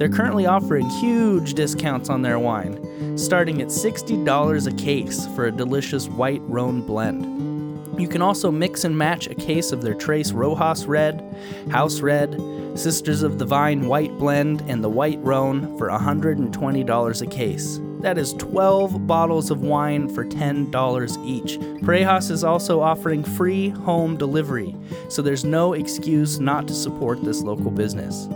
They're currently offering huge discounts on their wine, starting at $60 a case for a delicious white Rhone blend. You can also mix and match a case of their Tres Rojas Red, House Red, Sisters of the Vine White Blend, and the White Rhone for $120 a case. That is 12 bottles of wine for $10 each. Parejas is also offering free home delivery, so there's no excuse not to support this local business.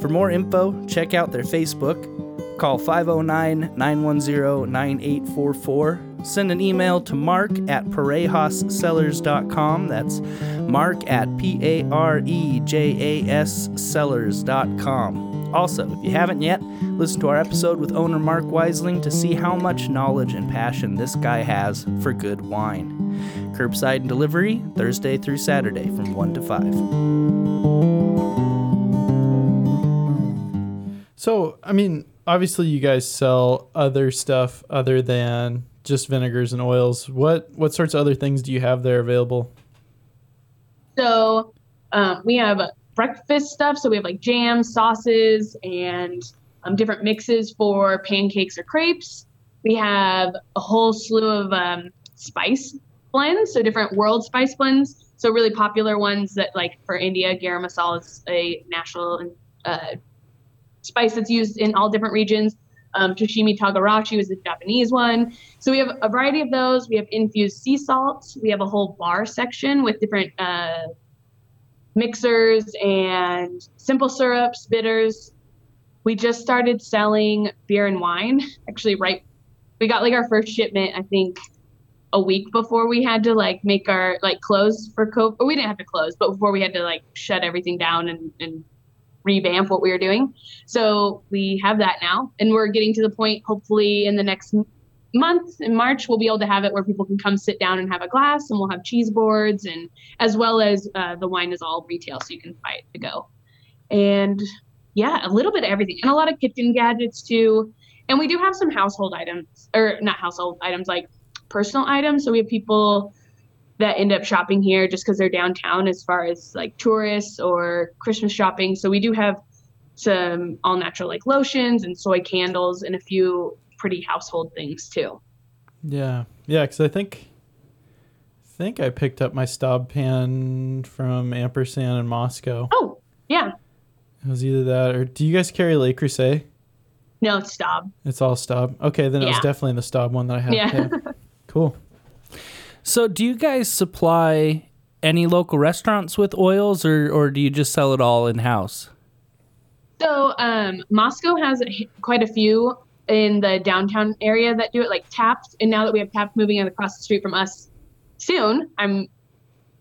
For more info, check out their Facebook, call 509 910 9844, send an email to mark at parejascellars.com. That's mark at P A R E J A S cellars.com. Also, if you haven't yet, listen to our episode with owner Mark Weisling to see how much knowledge and passion this guy has for good wine. Curbside and delivery, Thursday through Saturday from 1 to 5. So, I mean, obviously, you guys sell other stuff other than just vinegars and oils. What what sorts of other things do you have there available? So um, we have breakfast stuff. So we have like jams, sauces, and um, different mixes for pancakes or crepes. We have a whole slew of um, spice blends, so different world spice blends. So really popular ones that like for India, garam masala is a national uh, spice that's used in all different regions. Um, Toshimi Togarashi was the Japanese one. So we have a variety of those. We have infused sea salts. We have a whole bar section with different uh, mixers and simple syrups, bitters. We just started selling beer and wine. Actually, right, we got like our first shipment, I think, a week before we had to like make our like close for COVID. Or we didn't have to close, but before we had to like shut everything down and, and revamp what we were doing. So we have that now, and we're getting to the point. Hopefully, in the next month in March, we'll be able to have it where people can come sit down and have a glass, and we'll have cheese boards, and as well as uh, the wine is all retail, so you can buy it to go. And yeah, a little bit of everything, and a lot of kitchen gadgets too. And we do have some household items, or not household items, like personal items. So we have people that end up shopping here just because they're downtown as far as like tourists or Christmas shopping. So we do have some all natural like lotions and soy candles and a few pretty household things too. Yeah, yeah, because I think I think I picked up my Staub pan from Ampersand in Moscow. Oh, yeah. It was either that or do you guys carry Le Creuset? No, it's Staub. It's all Staub. Okay, then it was Yeah. definitely the Staub one that I had. Yeah. Cool. So, do you guys supply any local restaurants with oils, or or do you just sell it all in house? So um, Moscow has quite a few in the downtown area that do it, like Taft. And now that we have Taft moving in across the street from us soon, I'm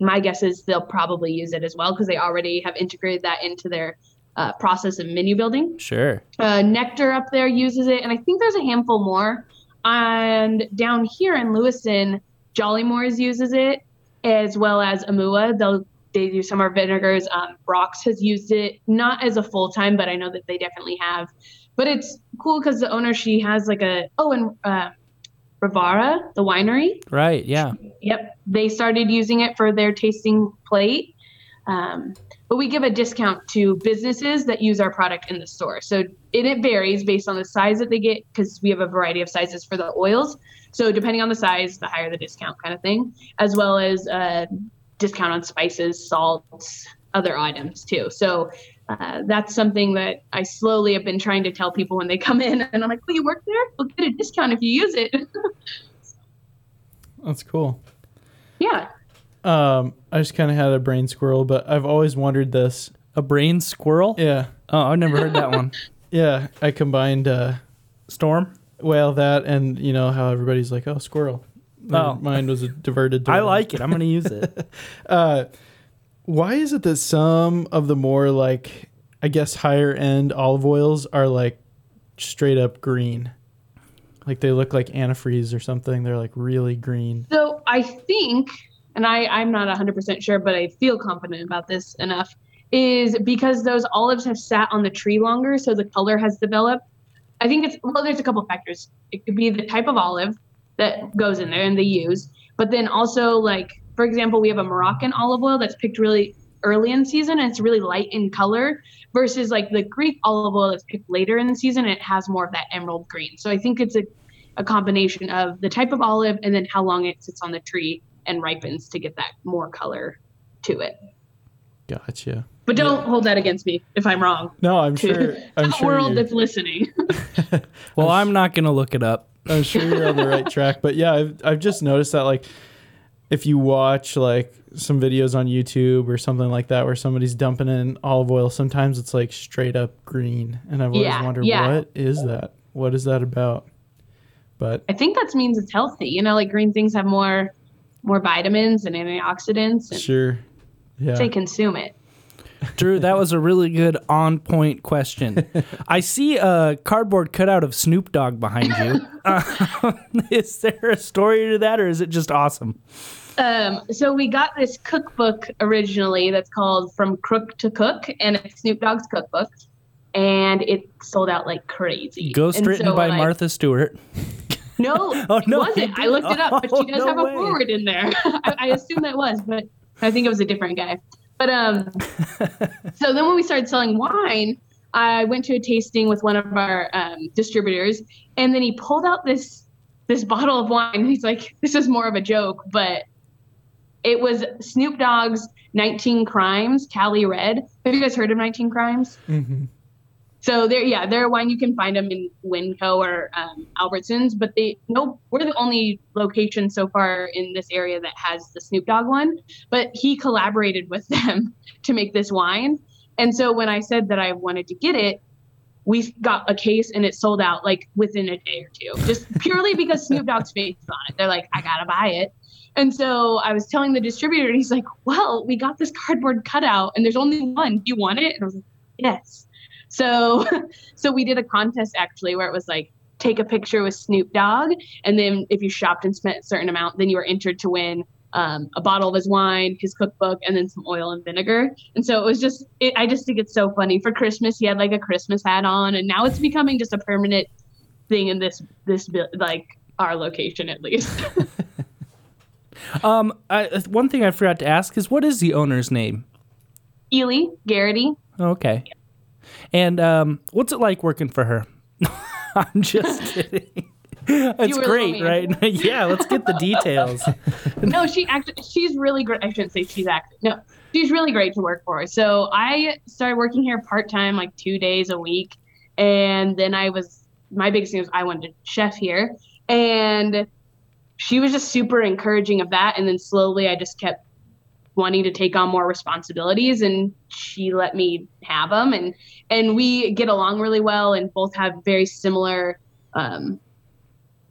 my guess is they'll probably use it as well because they already have integrated that into their uh, process of menu building. Sure. Uh, Nectar up there uses it, and I think there's a handful more. And down here in Lewiston, Jolly Moores uses it, as well as Amua. They'll they do summer vinegars. Um, Brock's has used it, not as a full time, but I know that they definitely have. But it's cool because the owner she has like a oh and uh, Rivaura, the winery. Right. Yeah. Yep, they started using it for their tasting plate. Um, but we give a discount to businesses that use our product in the store. So it, it varies based on the size that they get because we have a variety of sizes for the oils. So depending on the size, the higher the discount kind of thing, as well as uh, discount on spices, salts, other items too. So uh, that's something that I slowly have been trying to tell people when they come in, and I'm like, "Oh, you work there? We'll get a discount if you use it." That's cool. yeah. Um, I just kind of had a brain squirrel, but I've always wondered this. A brain squirrel. Yeah, Oh, I've never heard that one. yeah. I combined uh, Storm. well that and you know how everybody's like, oh, squirrel. Their Oh. mind was diverted. To I like it. I'm going to use it. Uh, why is it that some of the more like I guess higher end olive oils are like straight up green? Like they look like antifreeze or something. They're like really green. So I think, and I, I'm not 100% sure, but I feel confident about this enough, is because those olives have sat on the tree longer, so the color has developed. I think it's, well, there's a couple factors. It could be the type of olive that goes in there and they use, but then also, like, for example, we have a Moroccan olive oil that's picked really early in season and it's really light in color versus like the Greek olive oil that's picked later in the season and it has more of that emerald green. So I think it's a, a combination of the type of olive and then how long it sits on the tree and ripens to get that more color to it. Gotcha. But don't hold that against me if I'm wrong. No, I'm To sure. I'm the sure. world you're- that's listening. Well, I'm not going to look it up. I'm sure you're on the right track. But yeah, I've, I've just noticed that like if you watch like some videos on YouTube or something like that where somebody's dumping in olive oil, sometimes it's like straight up green. And I've always Yeah, wondered yeah. what is that? What is that about? But I think that means it's healthy. You know, like green things have more more vitamins and antioxidants and sure. Yeah. they consume it. Drew, that was a really good on point question. I see a cardboard cutout of Snoop Dogg behind you. Uh, is there a story to that, or is it just awesome? Um, so we got this cookbook originally that's called From Crook to Cook, and it's Snoop Dogg's cookbook, and it sold out like crazy. Ghost And written so by we're Martha Stewart. No, Oh, it no, wasn't. he I looked it up, but she does Oh, no have a way. forward in there. I, I assume that was, but I think it was a different guy. But um, so then when we started selling wine, I went to a tasting with one of our um, distributors, and then he pulled out this this bottle of wine. He's like, "This is more of a joke, but it was Snoop Dogg's 19 Crimes Cali Red. Have you guys heard of 19 Crimes?" hmm So they're yeah, they're a wine you can find them in Winco or um, Albertsons, but they no, we're the only location so far in this area that has the Snoop Dogg one. But he collaborated with them to make this wine, and so when I said that I wanted to get it, we got a case and it sold out like within a day or two, just purely because Snoop Dogg's face on it. They're like, I gotta buy it. And so I was telling the distributor, and he's like, Well, we got this cardboard cutout, and there's only one. Do you want it? And I was like, Yes. So, so we did a contest actually where it was like take a picture with Snoop Dogg, and then if you shopped and spent a certain amount, then you were entered to win um, a bottle of his wine, his cookbook, and then some oil and vinegar. And so it was just, it, I just think it's so funny. For Christmas, he had like a Christmas hat on, and now it's becoming just a permanent thing in this this like our location at least. Um, I, one thing I forgot to ask is what is the owner's name? Ely Garrity. Okay. And um, what's it like working for her? I'm just kidding. It's great, right? yeah, let's get the details. no, she actually she's really great. I shouldn't say she's actually no, she's really great to work for. So I started working here part time, like two days a week, and then I was my biggest thing was I wanted to chef here, and she was just super encouraging of that. And then slowly, I just kept wanting to take on more responsibilities, and she let me have them, and and we get along really well, and both have very similar. Um,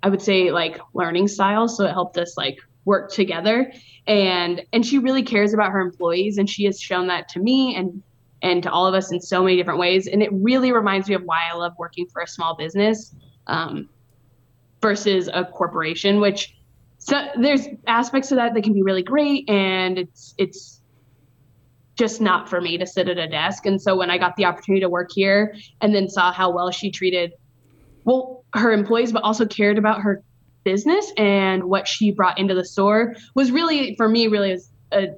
I would say like learning styles. So it helped us like work together. And and she really cares about her employees and she has shown that to me and and to all of us in so many different ways. And it really reminds me of why I love working for a small business um, versus a corporation, which so there's aspects of that that can be really great and it's it's just not for me to sit at a desk. And so when I got the opportunity to work here and then saw how well she treated well her employees but also cared about her business and what she brought into the store was really for me really was a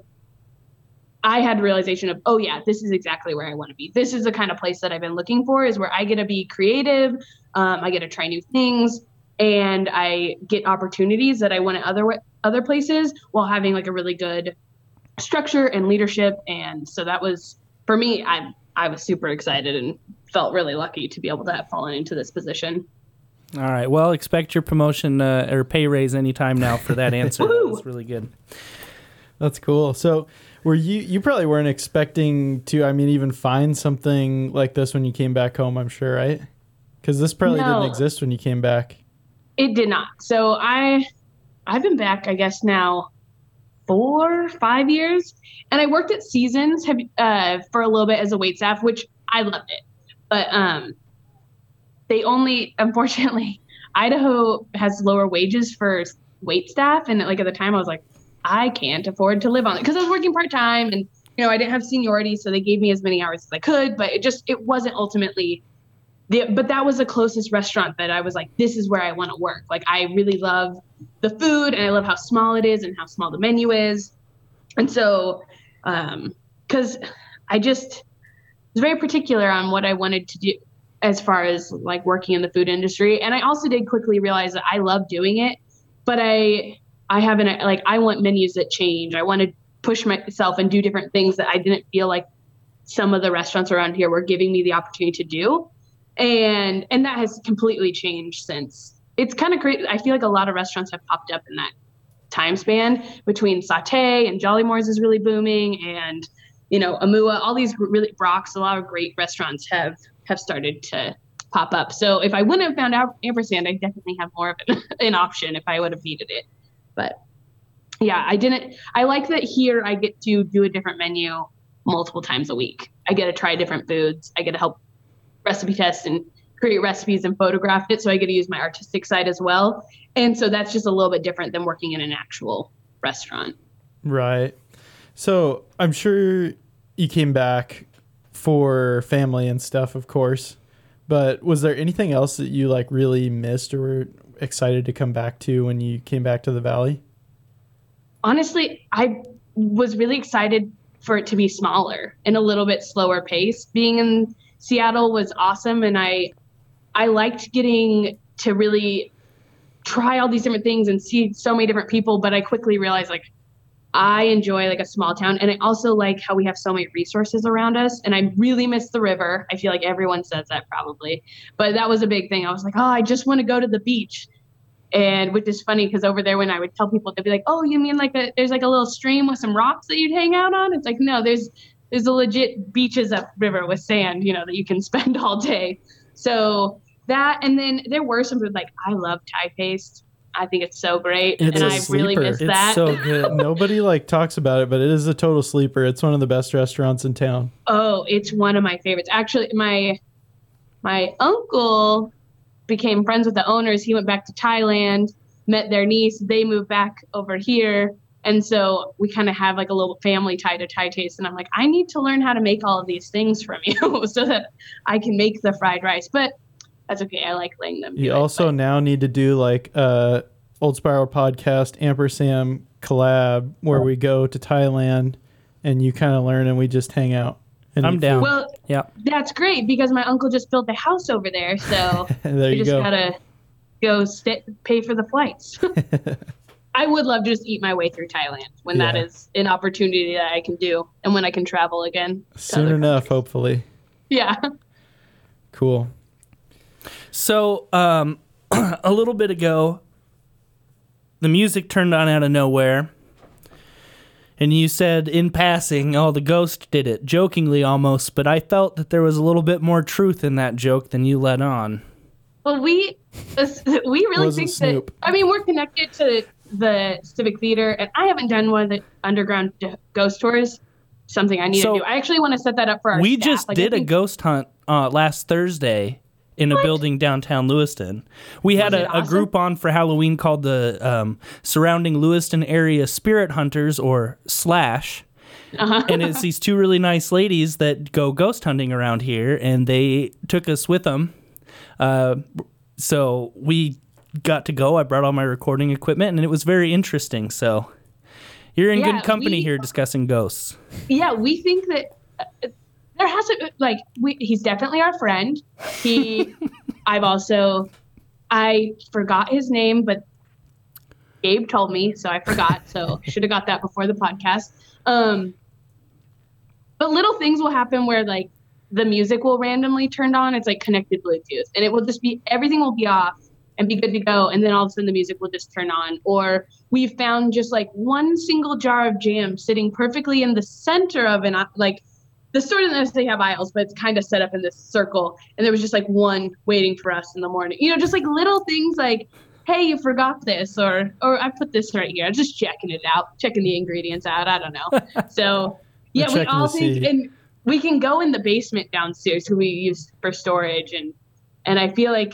I had realization of oh yeah this is exactly where I want to be this is the kind of place that I've been looking for is where I get to be creative um, I get to try new things and I get opportunities that I want at other other places while having like a really good structure and leadership and so that was for me I I was super excited and felt really lucky to be able to have fallen into this position. All right. Well, expect your promotion uh, or pay raise anytime now for that answer. That's really good. That's cool. So, were you you probably weren't expecting to? I mean, even find something like this when you came back home. I'm sure, right? Because this probably No. didn't exist when you came back. It did not. So I I've been back I guess now four, five years. And I worked at Seasons have, uh, for a little bit as a wait staff, which I loved it. But um, they only, unfortunately, Idaho has lower wages for wait staff. And like at the time, I was like, I can't afford to live on it because I was working part time and you know I didn't have seniority, so they gave me as many hours as I could. But it just it wasn't ultimately the, but that was the closest restaurant that I was like, this is where I want to work. Like I really love the food and I love how small it is and how small the menu is. And so, um, cause I just was very particular on what I wanted to do as far as like working in the food industry. And I also did quickly realize that I love doing it, but I, I haven't like, I want menus that change. I want to push myself and do different things that I didn't feel like some of the restaurants around here were giving me the opportunity to do and and that has completely changed since. It's kind of great i feel like a lot of restaurants have popped up in that time span between saute and jolly moore's is really booming and you know amua all these really rocks a lot of great restaurants have have started to pop up. So if i wouldn't have found out ampersand i definitely have more of an, an option if i would have needed it. But yeah i didn't i like that here i get to do a different menu multiple times a week. I get to try different foods. I get to help recipe test and create recipes and photograph it. So I get to use my artistic side as well. And so that's just a little bit different than working in an actual restaurant. Right. So I'm sure you came back for family and stuff, of course. But was there anything else that you like really missed, or were excited to come back to when you came back to the valley? honestly, I was really excited for it to be smaller and a little bit slower pace. Being in Seattle was awesome, and I I liked getting to really try all these different things and see so many different people. But I quickly realized like I enjoy like a small town, and I also like how we have so many resources around us. And I really miss the river. I feel like everyone says that probably, but that was a big thing. I was like, oh, I just want to go to the beach and which is funny because over there when i would tell people they'd be like oh you mean like a, there's like a little stream with some rocks that you'd hang out on it's like no there's there's a legit beaches upriver with sand you know that you can spend all day so that and then there were some food like i love thai taste i think it's so great It's and i really sleeper. miss It's that so good. Nobody like talks about it, but it is a total sleeper. It's one of the best restaurants in town. Oh, it's one of my favorites. Actually, my my uncle became friends with the owners. He went back to Thailand, met their niece. They moved back over here, and so we kind of have like a little family tie to Thai taste. And I'm like, I need to learn how to make all of these things from you so that I can make the fried rice. But that's okay. I like letting them. You also but- now need to do like uh Old Spiral podcast ampersand collab where we go to Thailand and you kind of learn and we just hang out. And I'm down. food. well, Yeah. that's great because my uncle just built a house over there, so. there you you just go. gotta go sit, pay for the flights. I would love to just eat my way through Thailand when that Yeah. is an opportunity that I can do and when I can travel again. Soon enough, hopefully. Yeah. Cool. So, um, a little bit ago, the music turned on out of nowhere. And you said in passing, oh, the ghost did it, jokingly almost, but I felt that there was a little bit more truth in that joke than you let on. Well, we we really think Snoop. that. I mean, we're connected to the Civic Theater, and I haven't done one of the underground d- ghost tours. Something I need So- to do. I actually want to set that up for our. we staff. just Like, did a ghost hunt uh, last Thursday in a building downtown Lewiston. We had a, it a group on for Halloween called the um, Surrounding Lewiston Area Spirit Hunters or Slash. Uh-huh. and it's these two really nice ladies that go ghost hunting around here, and they took us with them. Uh, so we got to go. I brought all my recording equipment, and it was very interesting. So you're in Yeah, good company we- here discussing ghosts. yeah, we think that uh, there has to like we, he's definitely our friend. He, I've also, I forgot his name, but Gabe told me, so I forgot. So should have got that before the podcast. Um, but little things will happen where like the music will randomly turn on. It's like connected Bluetooth, and it will just be everything will be off and be good to go, and then all of a sudden the music will just turn on. Or we found just like one single jar of jam sitting perfectly in the center of an like the store doesn't necessarily have aisles, but it's kind of set up in this circle, and there was just like one waiting for us in the morning. You know, just like little things like. Hey, you forgot this, or or I put this right here. I'm just checking it out, checking the ingredients out. I don't know. So yeah, we all think, and we can go in the basement downstairs, who we use for storage, and and I feel like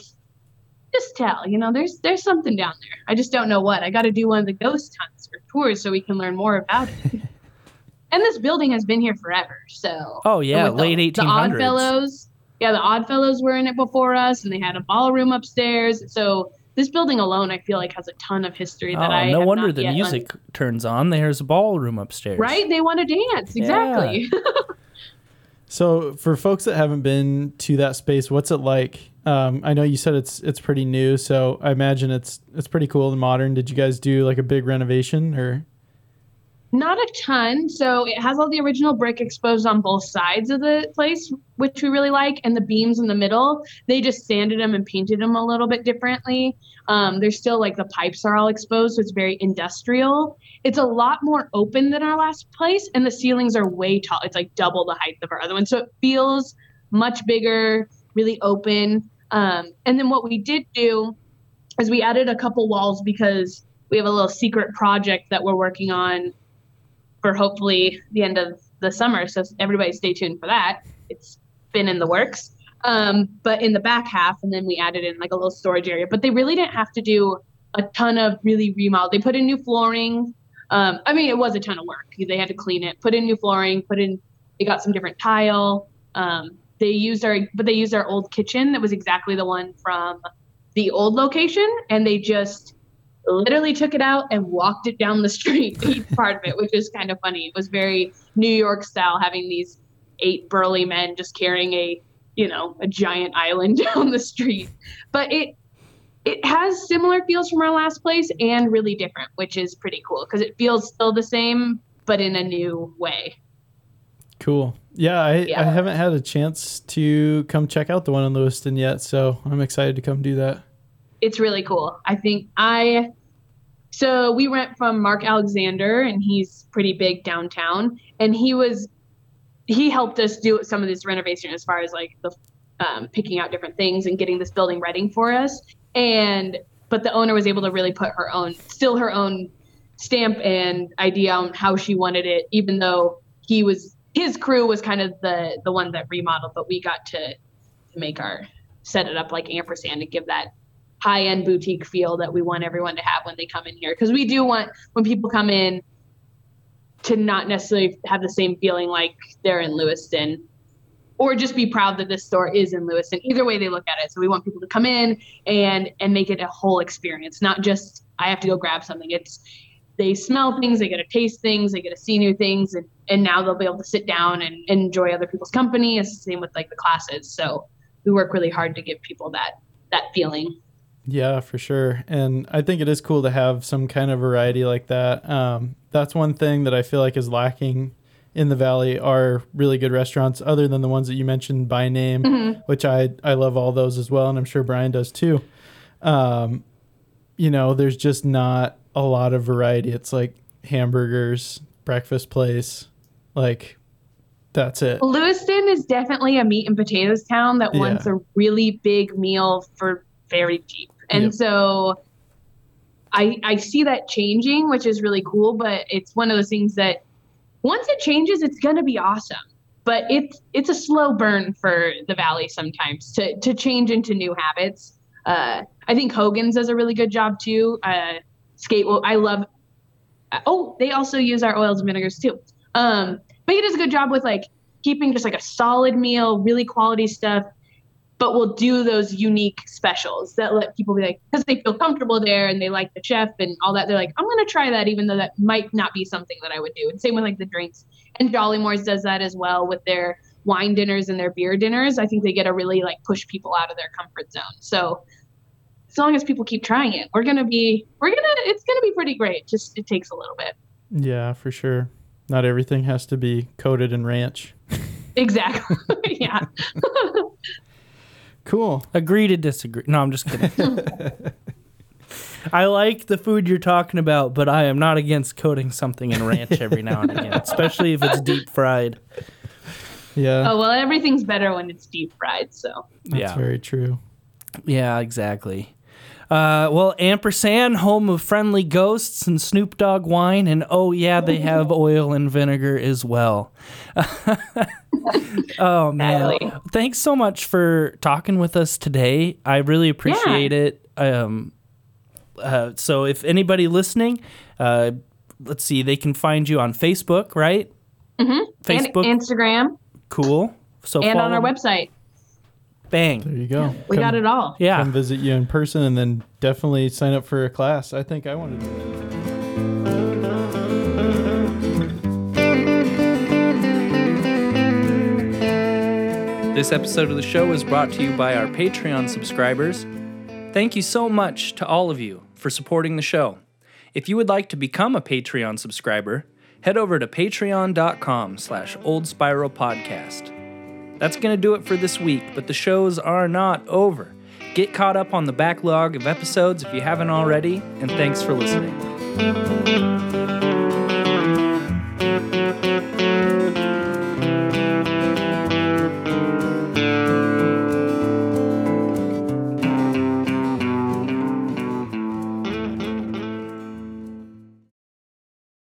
just tell, you know, there's there's something down there. I just don't know what. I got to do one of the ghost hunts or tours so we can learn more about it. and this building has been here forever, so. Oh yeah, late the, eighteen The hundreds. Oddfellows, yeah, the Oddfellows were in it before us, and they had a ballroom upstairs. So this building alone, I feel like, has a ton of history that Oh, I no wonder the music turns on. There's a ballroom upstairs. Right? They want to dance. Exactly. So for folks that haven't been to that space, what's it like? Um, I know you said it's it's pretty new, so I imagine it's it's pretty cool and modern. Did you guys do like a big renovation or? Not a ton. So it has all the original brick exposed on both sides of the place, which we really like, and the beams in the middle. They just sanded them and painted them a little bit differently. Um, there's still like the pipes are all exposed, so it's very industrial. It's a lot more open than our last place, and the ceilings are way tall. It's like double the height of our other one, so it feels much bigger, really open. Um, and then what we did do is we added a couple walls because we have a little secret project that we're working on for hopefully the end of the summer. So everybody stay tuned for that. It's been in the works. Um, but in the back half, and then we added in like a little storage area. But they really didn't have to do a ton of really remodel. They put in new flooring. Um, I mean, it was a ton of work. They had to clean it, put in new flooring, put in. They got some different tile. Um, they used our, but they used our old kitchen that was exactly the one from the old location and they just literally took it out and walked it down the street, each part of it, which is kind of funny. It was very New York style, having these eight burly men just carrying a, you know, a giant island down the street. But it it has similar feels from our last place and really different, which is pretty cool because it feels still the same, but in a new way. Cool. Yeah, I, Yeah. I haven't had a chance to come check out the one in Lewiston yet, so I'm excited to come do that. it's really cool. I think I so we went from Mark Alexander and he's pretty big downtown and he was he helped us do some of this renovation as far as like the um, picking out different things and getting this building ready for us and but the owner was able to really put her own still her own stamp and idea on how she wanted it even though he was his crew was kind of the the one that remodeled but we got to make our set it up like ampersand and give that high end boutique feel that we want everyone to have when they come in here. Because we do want when people come in to not necessarily have the same feeling like they're in Lewiston or just be proud that this store is in Lewiston. Either way they look at it. So we want people to come in and and make it a whole experience, not just I have to go grab something. It's they smell things, they get to taste things, they get to see new things, and, and now they'll be able to sit down and enjoy other people's company. It's the same with like the classes. So we work really hard to give people that that feeling. Yeah, for sure. And I think it is cool to have some kind of variety like that. Um, that's one thing that I feel like is lacking in the valley are really good restaurants other than the ones that you mentioned by name, which I I love all those as well, and I'm sure Brian does too. Um, you know, there's just not a lot of variety. It's like hamburgers, breakfast place, like that's it. Lewiston is definitely a meat and potatoes town that Yeah. wants a really big meal for very cheap. And Yep. so I I see that changing, which is really cool, but it's one of those things that once it changes, it's going to be awesome. But it's it's a slow burn for the valley sometimes to to change into new habits. Uh, I think Hogan's does a really good job too. Uh, skate, well, I love. Oh, they also use our oils and vinegars too. Um, but he does a good job with like keeping just like a solid meal, really quality stuff. But we'll do those unique specials that let people be like, because they feel comfortable there and they like the chef and all that. They're like, I'm gonna try that, even though that might not be something that I would do. And same with like the drinks. And Jolly Moore's does that as well with their wine dinners and their beer dinners. I think they get to really like push people out of their comfort zone. So as long as people keep trying it, we're gonna be, we're gonna, it's gonna be pretty great. Just it takes a little bit. Yeah, for sure. Not everything has to be coated in ranch. Exactly. yeah. Cool. Agree to disagree. No, I'm just kidding. I like the food you're talking about, but I am not against coating something in ranch every now and again, especially if it's deep fried. Yeah, Oh well, everything's better when it's deep fried. So that's yeah. very true. Yeah, exactly. Uh, well, Ampersand, home of friendly ghosts and Snoop Dogg wine, and oh yeah, they have oil and vinegar as well. oh man, Exactly. thanks so much for talking with us today. I really appreciate it. Um, uh, so if anybody listening, uh, let's see, they can find you on Facebook, right? and Facebook, Instagram cool. So and on our website, bang. There you go. we got it all. Yeah. Come visit you in person, and then definitely sign up for a class. I think I want to do that. This episode of the show is brought to you by our Patreon subscribers. Thank you so much to all of you for supporting the show. If you would like to become a Patreon subscriber, head over to patreon.com slash old spiral podcast. That's going to do it for this week, but the shows are not over. Get caught up on the backlog of episodes if you haven't already, and thanks for listening.